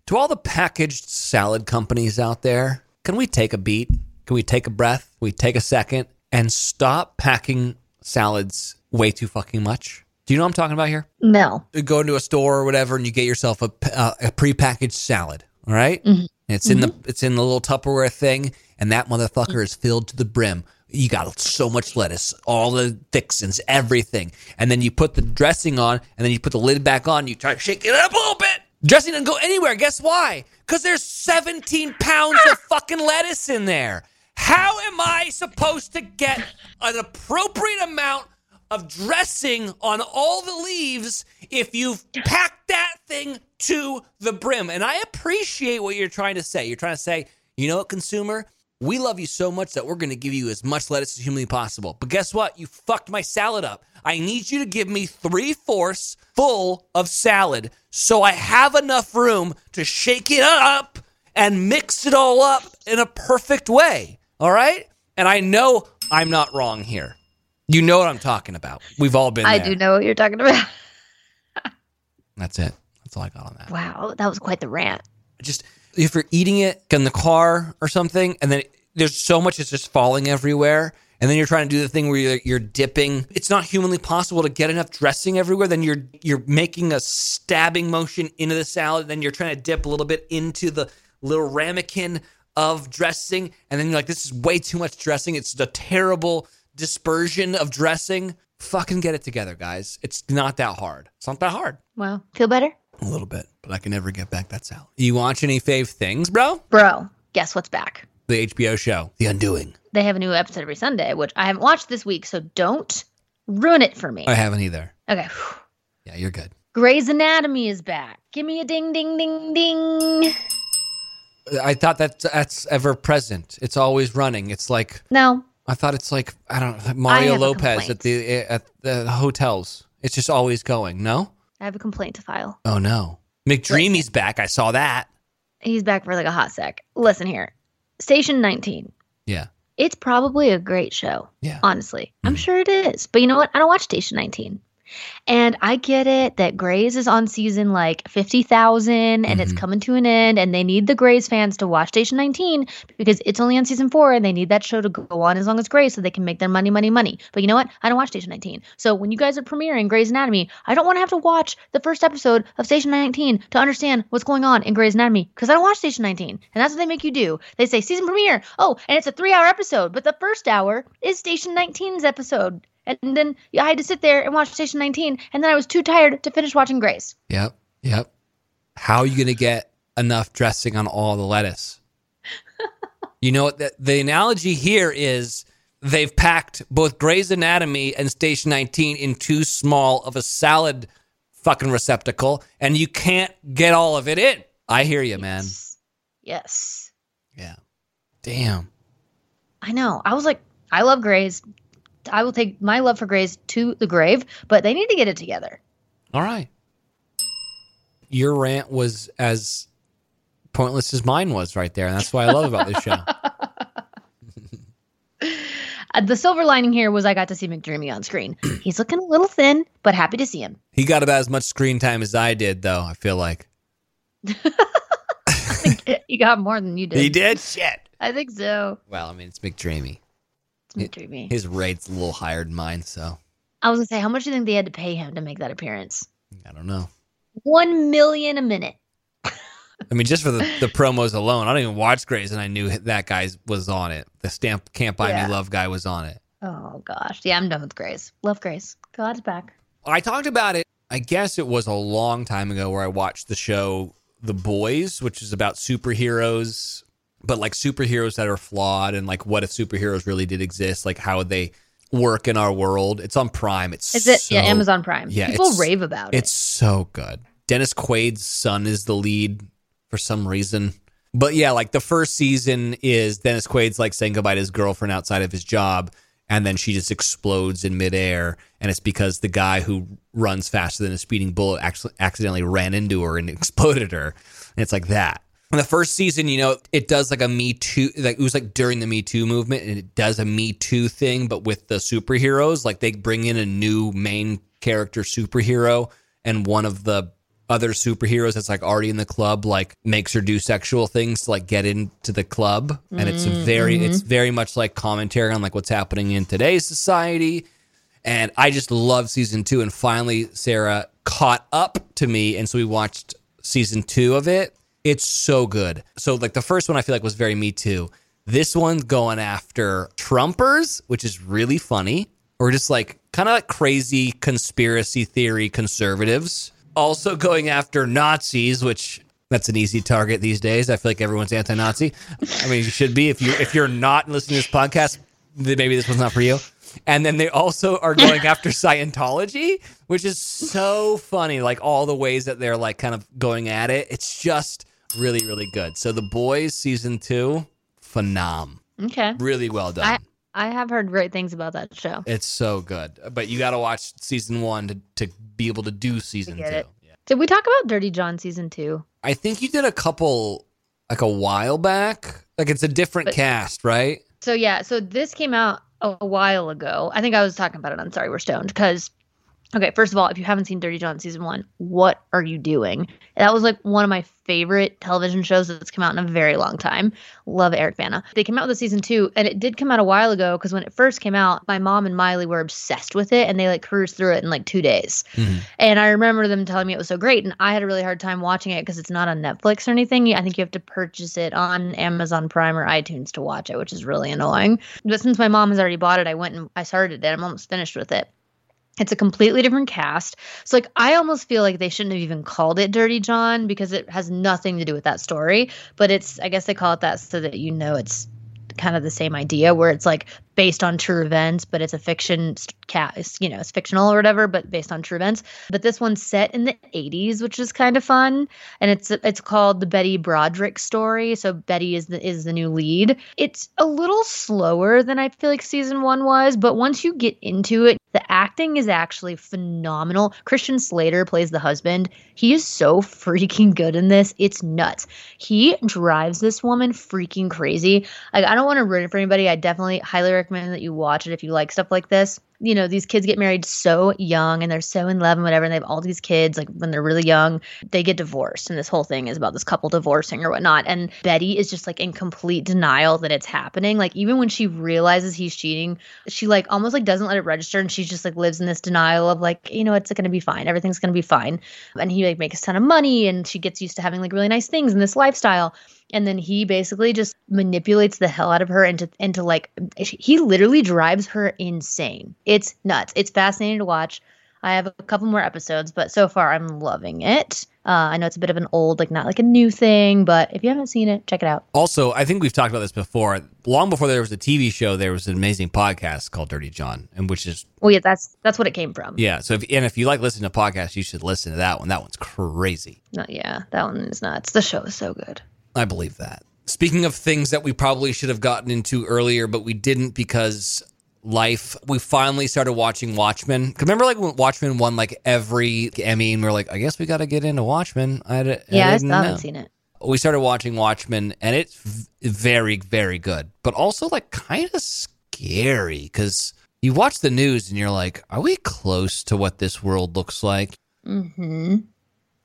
To all the packaged salad companies out there, can we take a beat? Can we take a breath? Can we take a second and stop packing salads way too fucking much? Do you know what I'm talking about here? No. You go into a store or whatever and you get yourself a, uh, a prepackaged salad, all right? Mhm. It's in the it's in the little Tupperware thing, and that motherfucker is filled to the brim You got so much lettuce, all the fixins, everything. And then you put the dressing on, and then you put the lid back on. You try to shake it up a little bit. Dressing doesn't go anywhere. Guess why? Because there's 17 pounds of fucking lettuce in there. How am I supposed to get an appropriate amount of dressing on all the leaves if you've packed that thing to the brim? And I appreciate what you're trying to say. You're trying to say, you know what, consumer? We love you so much that we're going to give you as much lettuce as humanly possible. But guess what? You fucked my salad up. I need you to give me three fourths full of salad so I have enough room to shake it up and mix it all up in a perfect way. All right? And I know I'm not wrong here. You know what I'm talking about. We've all been I there. do know what you're talking about. That's it. That's all I got on that. Wow, that was quite the rant. Just if you're eating it in the car or something, and then there's so much it's just falling everywhere, and then you're trying to do the thing where you're, you're dipping. It's not humanly possible to get enough dressing everywhere. Then you're you're making a stabbing motion into the salad. Then you're trying to dip a little bit into the little ramekin of dressing, and then you're like, this is way too much dressing. It's a terrible dispersion of dressing. Fucking get it together, guys. It's not that hard. It's not that hard. Wow, feel better, A little bit, but I can never get back that salad. You watch any fave things, bro? bro? Guess what's back? The HBO show, The Undoing. They have a new episode every Sunday, which I haven't watched this week, so don't ruin it for me. I haven't either. Okay. Yeah, you're good. Grey's Anatomy is back. Give me a ding, ding, ding, ding. I thought that that's ever present. It's always running. It's like No, I thought it's like I don't know, Mario Lopez at the at the hotels. It's just always going. No. I have a complaint to file. Oh no. McDreamy's back. I saw that. He's back for like a hot sec. Listen here. Station 19. Yeah. It's probably a great show. Yeah. Honestly. I'm Mhm. sure it is. But you know what? I don't watch Station 19. And I get it that Grey's is on season like 50,000 and it's Mhm. coming to an end and they need the Grey's fans to watch Station 19 because it's only on season 4 and they need that show to go on as long as Grey's so they can make their money money money. But you know what? I don't watch Station 19. So when you guys are premiering Grey's Anatomy, I don't want to have to watch the first episode of Station 19 to understand what's going on in Grey's Anatomy because I don't watch Station 19. And that's what they make you do. They say season premiere. Oh, and it's a 3-hour episode, but the first hour is Station 19's episode. And then I had to sit there and watch Station 19, and then I was too tired to finish watching Grey's. Yep. Yep. How are you going to get enough dressing on all the lettuce? you know what? The, the analogy here is they've packed both Grey's Anatomy and Station 19 in too small of a salad fucking receptacle, and you can't get all of it in. I hear you, man. Yes. Yes. Yeah. Damn. I know. I was like, I love Grey's. I will take my love for Grey's to the grave, but they need to get it together. All right. Your rant was as pointless as mine was right there, and that's what I love about this show. Uh, the silver lining here was I got to see McDreamy on screen. He's looking a little thin, but happy to see him. He got about as much screen time as I did, though. I feel like he got more than you did. he did. Shit. I think so. Well, I mean, it's McDreamy. McDreamy. His rate's a little higher than mine, so I was gonna say, how much do you think they had to pay him to make that appearance? I don't know. One million a minute. I mean, just for the, the promos alone, I don't even watch Grey's, and I knew that guy was on it. The stamp "Can't Buy Yeah. Me Love" guy was on it. Oh gosh, yeah, I'm done with Grace. Love Grace. God's back. I talked about it. I guess it was a long time ago where I watched the show The Boys, which is about superheroes, but like superheroes that are flawed and like what if superheroes really did exist, like how would they work in our world. It's on Prime. It's Is it? yeah, Amazon Prime. yeah, people rave about it. It's so good. Dennis Quaid's son is the lead for some reason. But yeah, like the first season is Dennis Quaid's like saying goodbye to his girlfriend outside of his job, and then she just explodes in midair, and it's because the guy who runs faster than a speeding bullet actually accidentally ran into her and exploded her. And it's like that. In the first season, you know, it does like a Me Too, like it was like during the Me Too movement, and it does a Me Too thing, but with the superheroes. Like they bring in a new main character superhero, and one of the other superheroes that's like already in the club like makes her do sexual things to like get into the club and it's a very mm-hmm. it's very much like commentary on like what's happening in today's society and I just love season two. And finally, Sarah caught up to me. And so we watched season two of it. It's so good. So, like, the first one I feel like was very Me Too. This one's going after Trumpers, which is really funny, or just like kind of like crazy conspiracy theory conservatives. Also going after Nazis, which that's an easy target these days. I feel like everyone's anti-Nazi. I mean, you should be if you if you're not listening to this podcast, then maybe this one's not for you. And then they also are going after Scientology, which is so funny. Like all the ways that they're like kind of going at it. It's just really, really good. So the boys season two, phenom. Okay. Really well done. I, I have heard great things about that show. It's so good. But you got to watch season one to, to be able to do season two. Yeah. Did we talk about Dirty John season two? I think you did a couple like a while back. Like it's a different but, cast, right? So yeah, so this came out a while ago. I think I was talking about it on Sorry We're Stoned because Okay, first of all, if you haven't seen Dirty John season one, what are you doing? That was like one of my favorite television shows that's come out in a very long time. Love Eric Bana. They came out with a season two, and it did come out a while ago because when it first came out, my mom and Miley were obsessed with it, and they like cruised through it in like two days. Mm-hmm. And I remember them telling me it was so great, and I had a really hard time watching it because it's not on Netflix or anything. I think you have to purchase it on Amazon Prime or iTunes to watch it, which is really annoying. But since my mom has already bought it, I went and I started it. I'm almost finished with it. It's a completely different cast. So like I almost feel like they shouldn't have even called it Dirty John because it has nothing to do with that story, but it's I guess they call it that so that you know it's kind of the same idea where it's like based on true events, but it's a fiction cast, you know, it's fictional or whatever, but based on true events. But this one's set in the 80s, which is kind of fun, and it's it's called the Betty Broderick story. So Betty is the is the new lead. It's a little slower than I feel like season 1 was, but once you get into it, the acting is actually phenomenal. Christian Slater plays the husband. He is so freaking good in this. It's nuts. He drives this woman freaking crazy. Like I don't want to ruin it for anybody. I definitely highly recommend recommend that you watch it if you like stuff like this. You know, these kids get married so young and they're so in love and whatever, and they have all these kids, like when they're really young, they get divorced. And this whole thing is about this couple divorcing or whatnot. And Betty is just like in complete denial that it's happening. Like, even when she realizes he's cheating, she like almost like doesn't let it register and she just like lives in this denial of like, you know, it's going to be fine. Everything's going to be fine. And he like makes a ton of money and she gets used to having like really nice things in this lifestyle and then he basically just manipulates the hell out of her into into like he literally drives her insane. It's nuts. It's fascinating to watch. I have a couple more episodes, but so far I'm loving it. Uh, I know it's a bit of an old, like not like a new thing, but if you haven't seen it, check it out. Also, I think we've talked about this before. Long before there was a TV show, there was an amazing podcast called Dirty John, and which is well, yeah, that's that's what it came from. Yeah. So, if, and if you like listening to podcasts, you should listen to that one. That one's crazy. No, yeah, that one is nuts. The show is so good. I believe that. Speaking of things that we probably should have gotten into earlier, but we didn't because life, we finally started watching Watchmen. Remember, like when Watchmen won like every Emmy, and we are like, I guess we got to get into Watchmen. I, I yeah, I still haven't seen it. We started watching Watchmen, and it's very, very good, but also like kind of scary because you watch the news and you're like, are we close to what this world looks like? Hmm.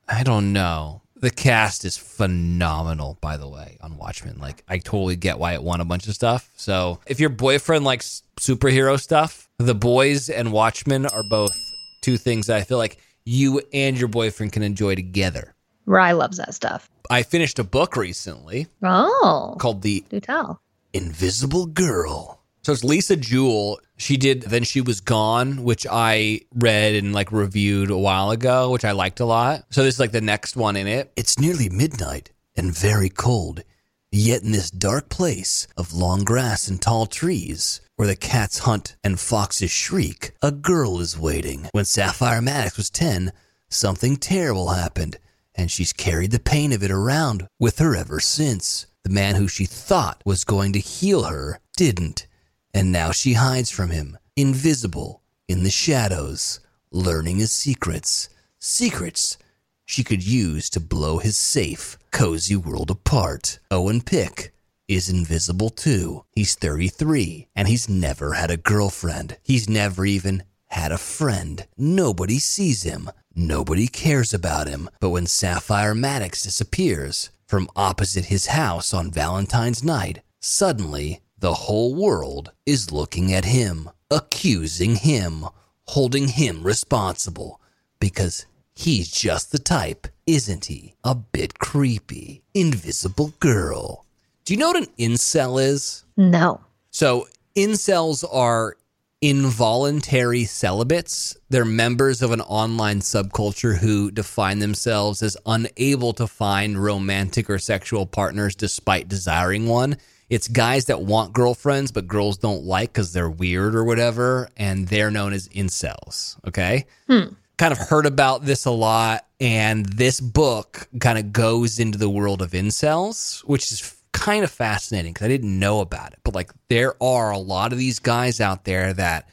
I don't know. The cast is phenomenal, by the way, on Watchmen. Like, I totally get why it won a bunch of stuff. So, if your boyfriend likes superhero stuff, The Boys and Watchmen are both two things that I feel like you and your boyfriend can enjoy together. Rye loves that stuff. I finished a book recently. Oh. Called The Do tell. Invisible Girl. So it's Lisa Jewell. She did Then She Was Gone, which I read and like reviewed a while ago, which I liked a lot. So this is like the next one in it. It's nearly midnight and very cold. Yet in this dark place of long grass and tall trees, where the cats hunt and foxes shriek, a girl is waiting. When Sapphire Maddox was 10, something terrible happened, and she's carried the pain of it around with her ever since. The man who she thought was going to heal her didn't and now she hides from him, invisible, in the shadows, learning his secrets. Secrets she could use to blow his safe, cozy world apart. Owen Pick is invisible too. He's 33 and he's never had a girlfriend. He's never even had a friend. Nobody sees him. Nobody cares about him. But when Sapphire Maddox disappears from opposite his house on Valentine's night, suddenly the whole world is looking at him, accusing him, holding him responsible because he's just the type, isn't he? A bit creepy. Invisible Girl. Do you know what an incel is? No. So, incels are involuntary celibates. They're members of an online subculture who define themselves as unable to find romantic or sexual partners despite desiring one. It's guys that want girlfriends, but girls don't like because they're weird or whatever, and they're known as incels. Okay. Hmm. Kind of heard about this a lot, and this book kind of goes into the world of incels, which is kind of fascinating because I didn't know about it. But like, there are a lot of these guys out there that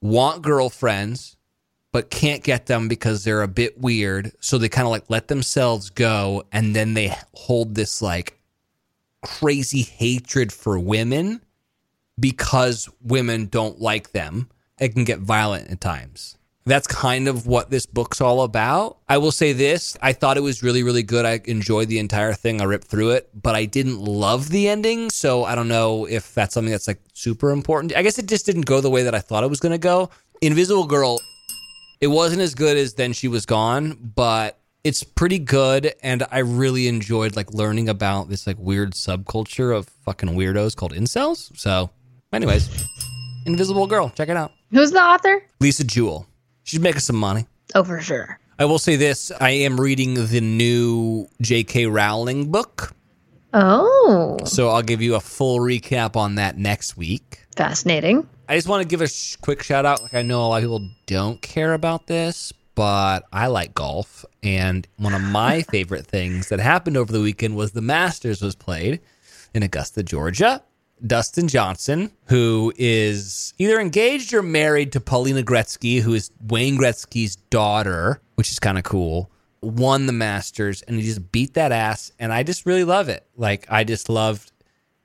want girlfriends, but can't get them because they're a bit weird. So they kind of like let themselves go, and then they hold this like crazy hatred for women because women don't like them. It can get violent at times. That's kind of what this book's all about. I will say this I thought it was really, really good. I enjoyed the entire thing. I ripped through it, but I didn't love the ending. So I don't know if that's something that's like super important. I guess it just didn't go the way that I thought it was going to go. Invisible Girl, it wasn't as good as Then She Was Gone, but it's pretty good. And I really enjoyed like learning about this like weird subculture of fucking weirdos called incels. So, anyways, Invisible Girl, check it out. Who's the author? Lisa Jewell. She's making some money. Oh, for sure. I will say this I am reading the new J.K. Rowling book. Oh, So I'll give you a full recap on that next week. fascinating. I just want to give a sh- quick shout out. Like, I know a lot of people don't care about this, but I like golf. And one of my favorite things that happened over the weekend was the Masters was played in Augusta, Georgia. Dustin Johnson, who is either engaged or married to Paulina Gretzky, who is Wayne Gretzky's daughter, which is kind of cool, won the Masters and he just beat that ass. And I just really love it. Like, I just loved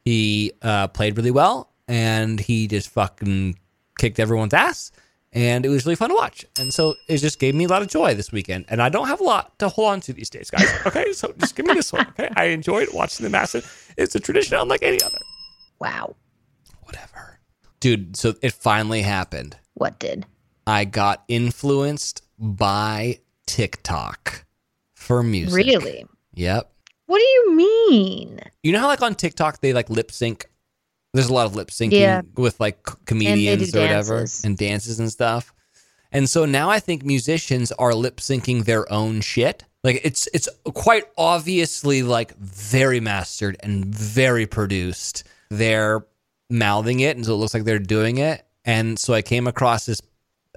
he uh, played really well and he just fucking kicked everyone's ass. And it was really fun to watch. And so it just gave me a lot of joy this weekend. And I don't have a lot to hold on to these days, guys. Okay. So just give me this one. Okay. I enjoyed watching the Masters. It's a tradition unlike any other. Wow. Whatever. Dude, so it finally happened. What did? I got influenced by TikTok for music. Really? Yep. What do you mean? You know how like on TikTok they like lip sync? There's a lot of lip syncing Yeah. with like comedians or whatever dances. and dances and stuff. And so now I think musicians are lip syncing their own shit. Like it's it's quite obviously like very mastered and very produced. They're mouthing it and so it looks like they're doing it. And so I came across this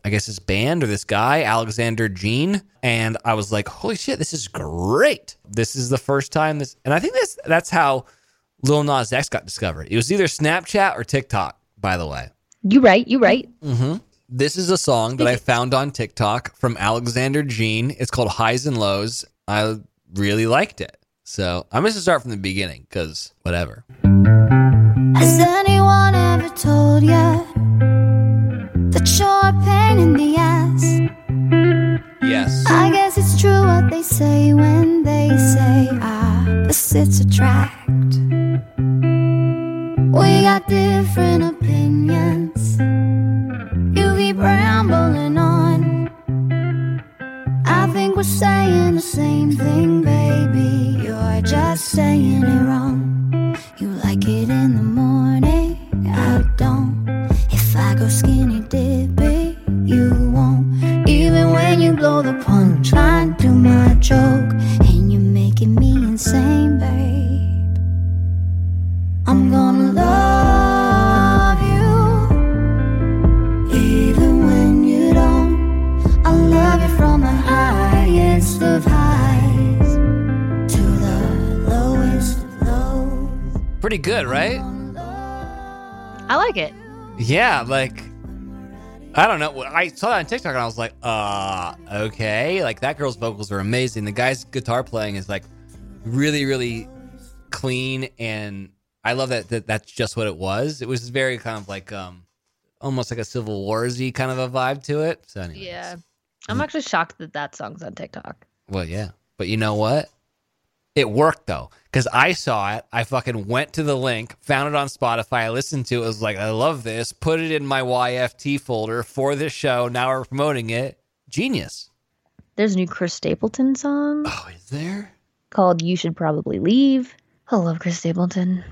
I guess this band or this guy, Alexander Jean, and I was like, "Holy shit, this is great! This is the first time this." And I think that's that's how Lil Nas X got discovered. It was either Snapchat or TikTok, by the way. You right. You right. Mm-hmm. This is a song that I found on TikTok from Alexander Jean. It's called Highs and Lows. I really liked it. So I'm going to start from the beginning because whatever. Has anyone ever told you that you're a pain in the ass? Yes. I guess it's true what they say when they say opposites attract. We got different opinions. You keep rambling on. I think we're saying the same thing, baby. You're just saying it wrong. You like it in the morning, I don't. If I go skinny dipping, you won't. Even when you blow the punchline to do my joke, and you're making me insane, babe. Pretty good, right? I like it. Yeah, like I don't know. I saw that on TikTok and I was like, uh, okay. Like that girl's vocals are amazing. The guy's guitar playing is like really, really clean and I love that, that that's just what it was. It was very kind of like um almost like a Civil Warsy kind of a vibe to it. So anyways. Yeah. I'm actually shocked that that song's on TikTok. Well, yeah. But you know what? It worked though, because I saw it. I fucking went to the link, found it on Spotify. I listened to it. Was like, I love this. Put it in my YFT folder for this show. Now we're promoting it. Genius. There's a new Chris Stapleton song Oh, is there? called You Should Probably Leave. I love Chris Stapleton.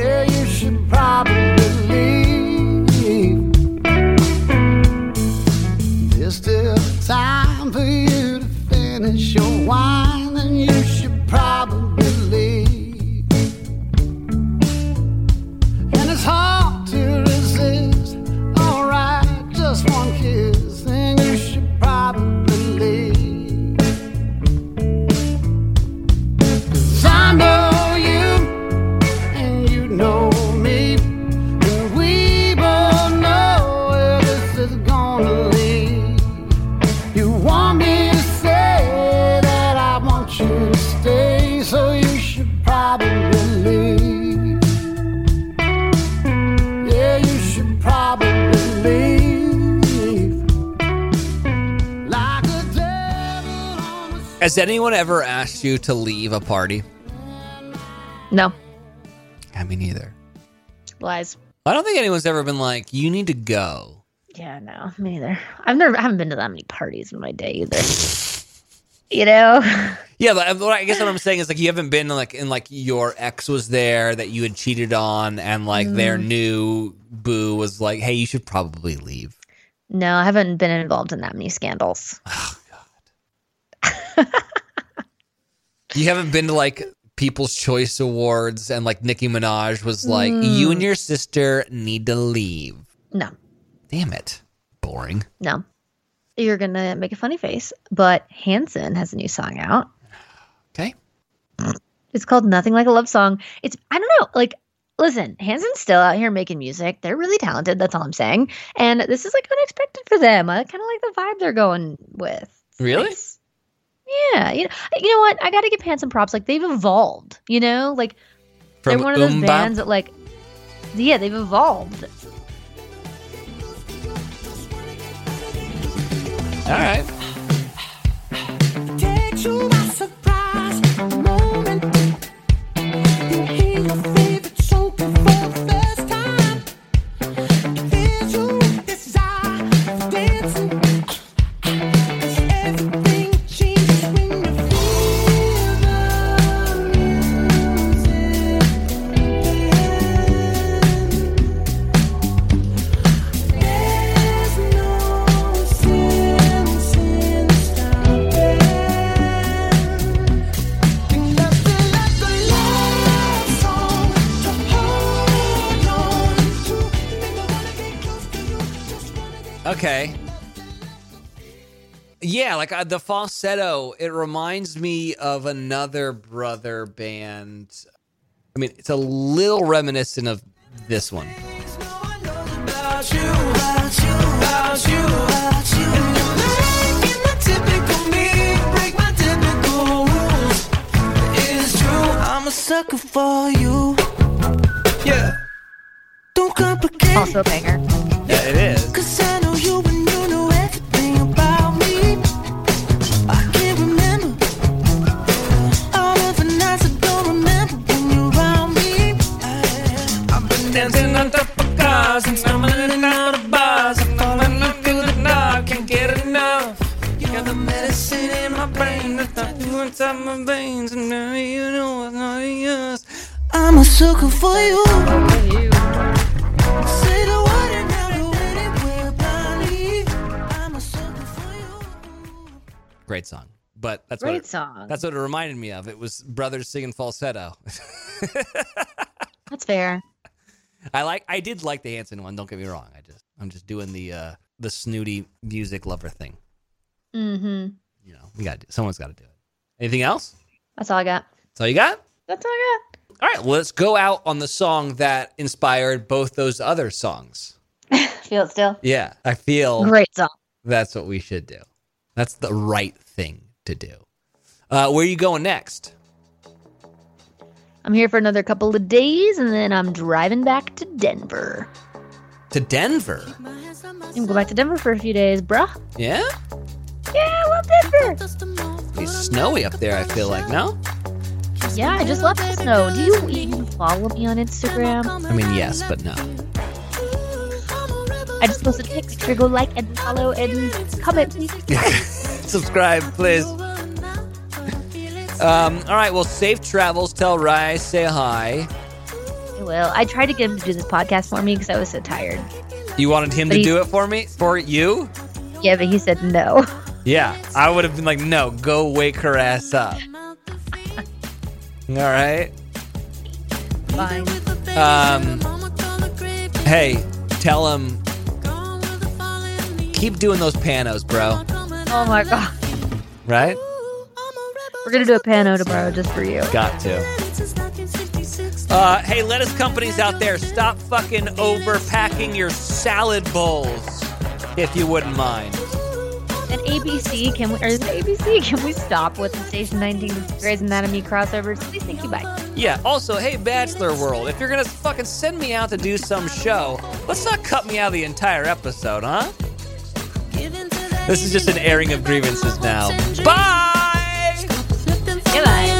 Yeah, you should probably leave. There's still time for you to finish your wine, and you should probably Has anyone ever asked you to leave a party? No I mean, neither. lies. I don't think anyone's ever been like, you need to go. Yeah, no, me neither. I've never, I haven't been to that many parties in my day either. you know, Yeah, but uh, I guess what I'm saying is like you haven't been like in like your ex was there that you had cheated on, and like their mm. new boo was like, hey, you should probably leave. no, I haven't been involved in that many scandals. You haven't been to like People's Choice Awards, and like Nicki Minaj was like, mm. you and your sister need to leave. No, Damn it, boring. no. You're gonna make a funny face, but Hanson has a new song out. Okay, It's called Nothing Like a Love Song. It's I don't know, like listen, Hanson's still out here making music. They're really talented, that's all I'm saying. And this is like unexpected for them. I kind of like the vibe they're going with. Really? nice. Yeah, you know, you know what? I got to give Hanson props. Like they've evolved, you know? Like from they're one of those Oomba? bands that like yeah, they've evolved. All right. Like uh, the falsetto, it reminds me of another brother band. I mean, it's a little reminiscent of this one. about you, about you, about you, inside my veins, and now you know it's not yours. I'm a sucker for you. Say the word and I'll go anywhere blindly. I'm a sucker for you. Great song. But that's Great what it, song. That's what it reminded me of. It was brothers singing falsetto. That's fair. I like I did like the Hanson one, don't get me wrong. I just I'm just doing the uh the snooty music lover thing. Mm-hmm. You know, we got someone's got to do it. Anything else? That's all I got. That's all you got? That's all I got. All right, well, let's go out on the song that inspired both those other songs. Feel it still. Yeah, I feel Great song. that's what we should do. That's the right thing to do. Uh, where are you going next? I'm here for another couple of days, and then I'm driving back to Denver. To Denver. I'm gonna go back to Denver for a few days, bruh. Yeah? Yeah, I love Denver. It's snowy up there, I feel like. No? Yeah, I just left the snow. Do you even follow me on Instagram? I mean, yes, but no. I just posted a picture. Go like and follow and comment, please. Subscribe, please. Um, all right. Well, safe travels. Tell Rye, say hi. I will. I tried to get him to do this podcast for me because I was so tired. You wanted him But to he's- do it for me? For you? Yeah, but he said no. Yeah. I would have been like, no, go wake her ass up. All right. Fine. Um, hey, tell him. Keep doing those panos, bro. Oh my god. Right? We're gonna do a pano tomorrow just for you. Got to. Uh, hey, lettuce companies out there, stop fucking overpacking your salad bowls, if you wouldn't mind. And ABC, can we? Or is it ABC? Can we stop with the Station 19 Grey's Anatomy crossovers? Please, thank you. Bye. Yeah. Also, hey, Bachelor World, if you're gonna fucking send me out to do some show, let's not cut me out of the entire episode, huh? This is just an airing of grievances now. Bye. Goodbye.